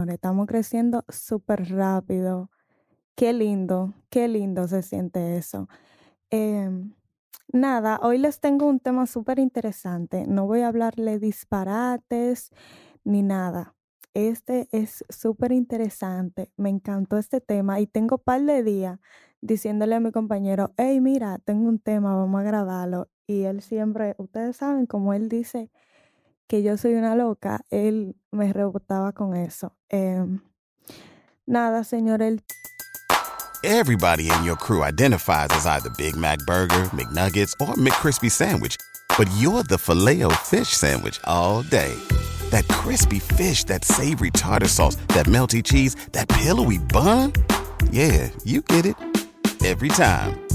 Estamos creciendo súper rápido. Qué lindo, qué lindo se siente eso. Em, nada, hoy les tengo un tema súper interesante. No voy a hablarle disparates ni nada. Este es súper interesante. Me encantó este tema y tengo par de días diciéndole a mi compañero, hey, mira, tengo un tema, vamos a grabarlo. Y él siempre, ustedes saben, como él dice, que yo soy una loca, él me rebotaba con eso. Eh, nada, señor, él... Everybody in your crew identifies as either Big Mac Burger, McNuggets, or McCrispy Sandwich. But you're the filet fish Sandwich all day. That crispy fish, that savory tartar sauce, that melty cheese, that pillowy bun. Yeah, you get it. Every time.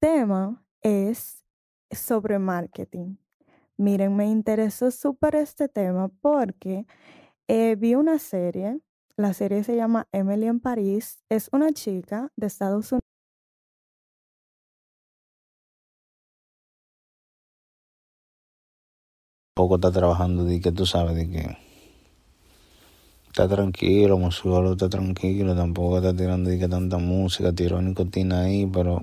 Tema es sobre marketing. Miren, me interesó súper este tema porque eh, vi una serie, la serie se llama Emily en París, es una chica de Estados Unidos. Poco está trabajando de que tú sabes de que está tranquilo, Monsuelo está tranquilo, tampoco está tirando de que tanta música, tiró nicotina ahí, pero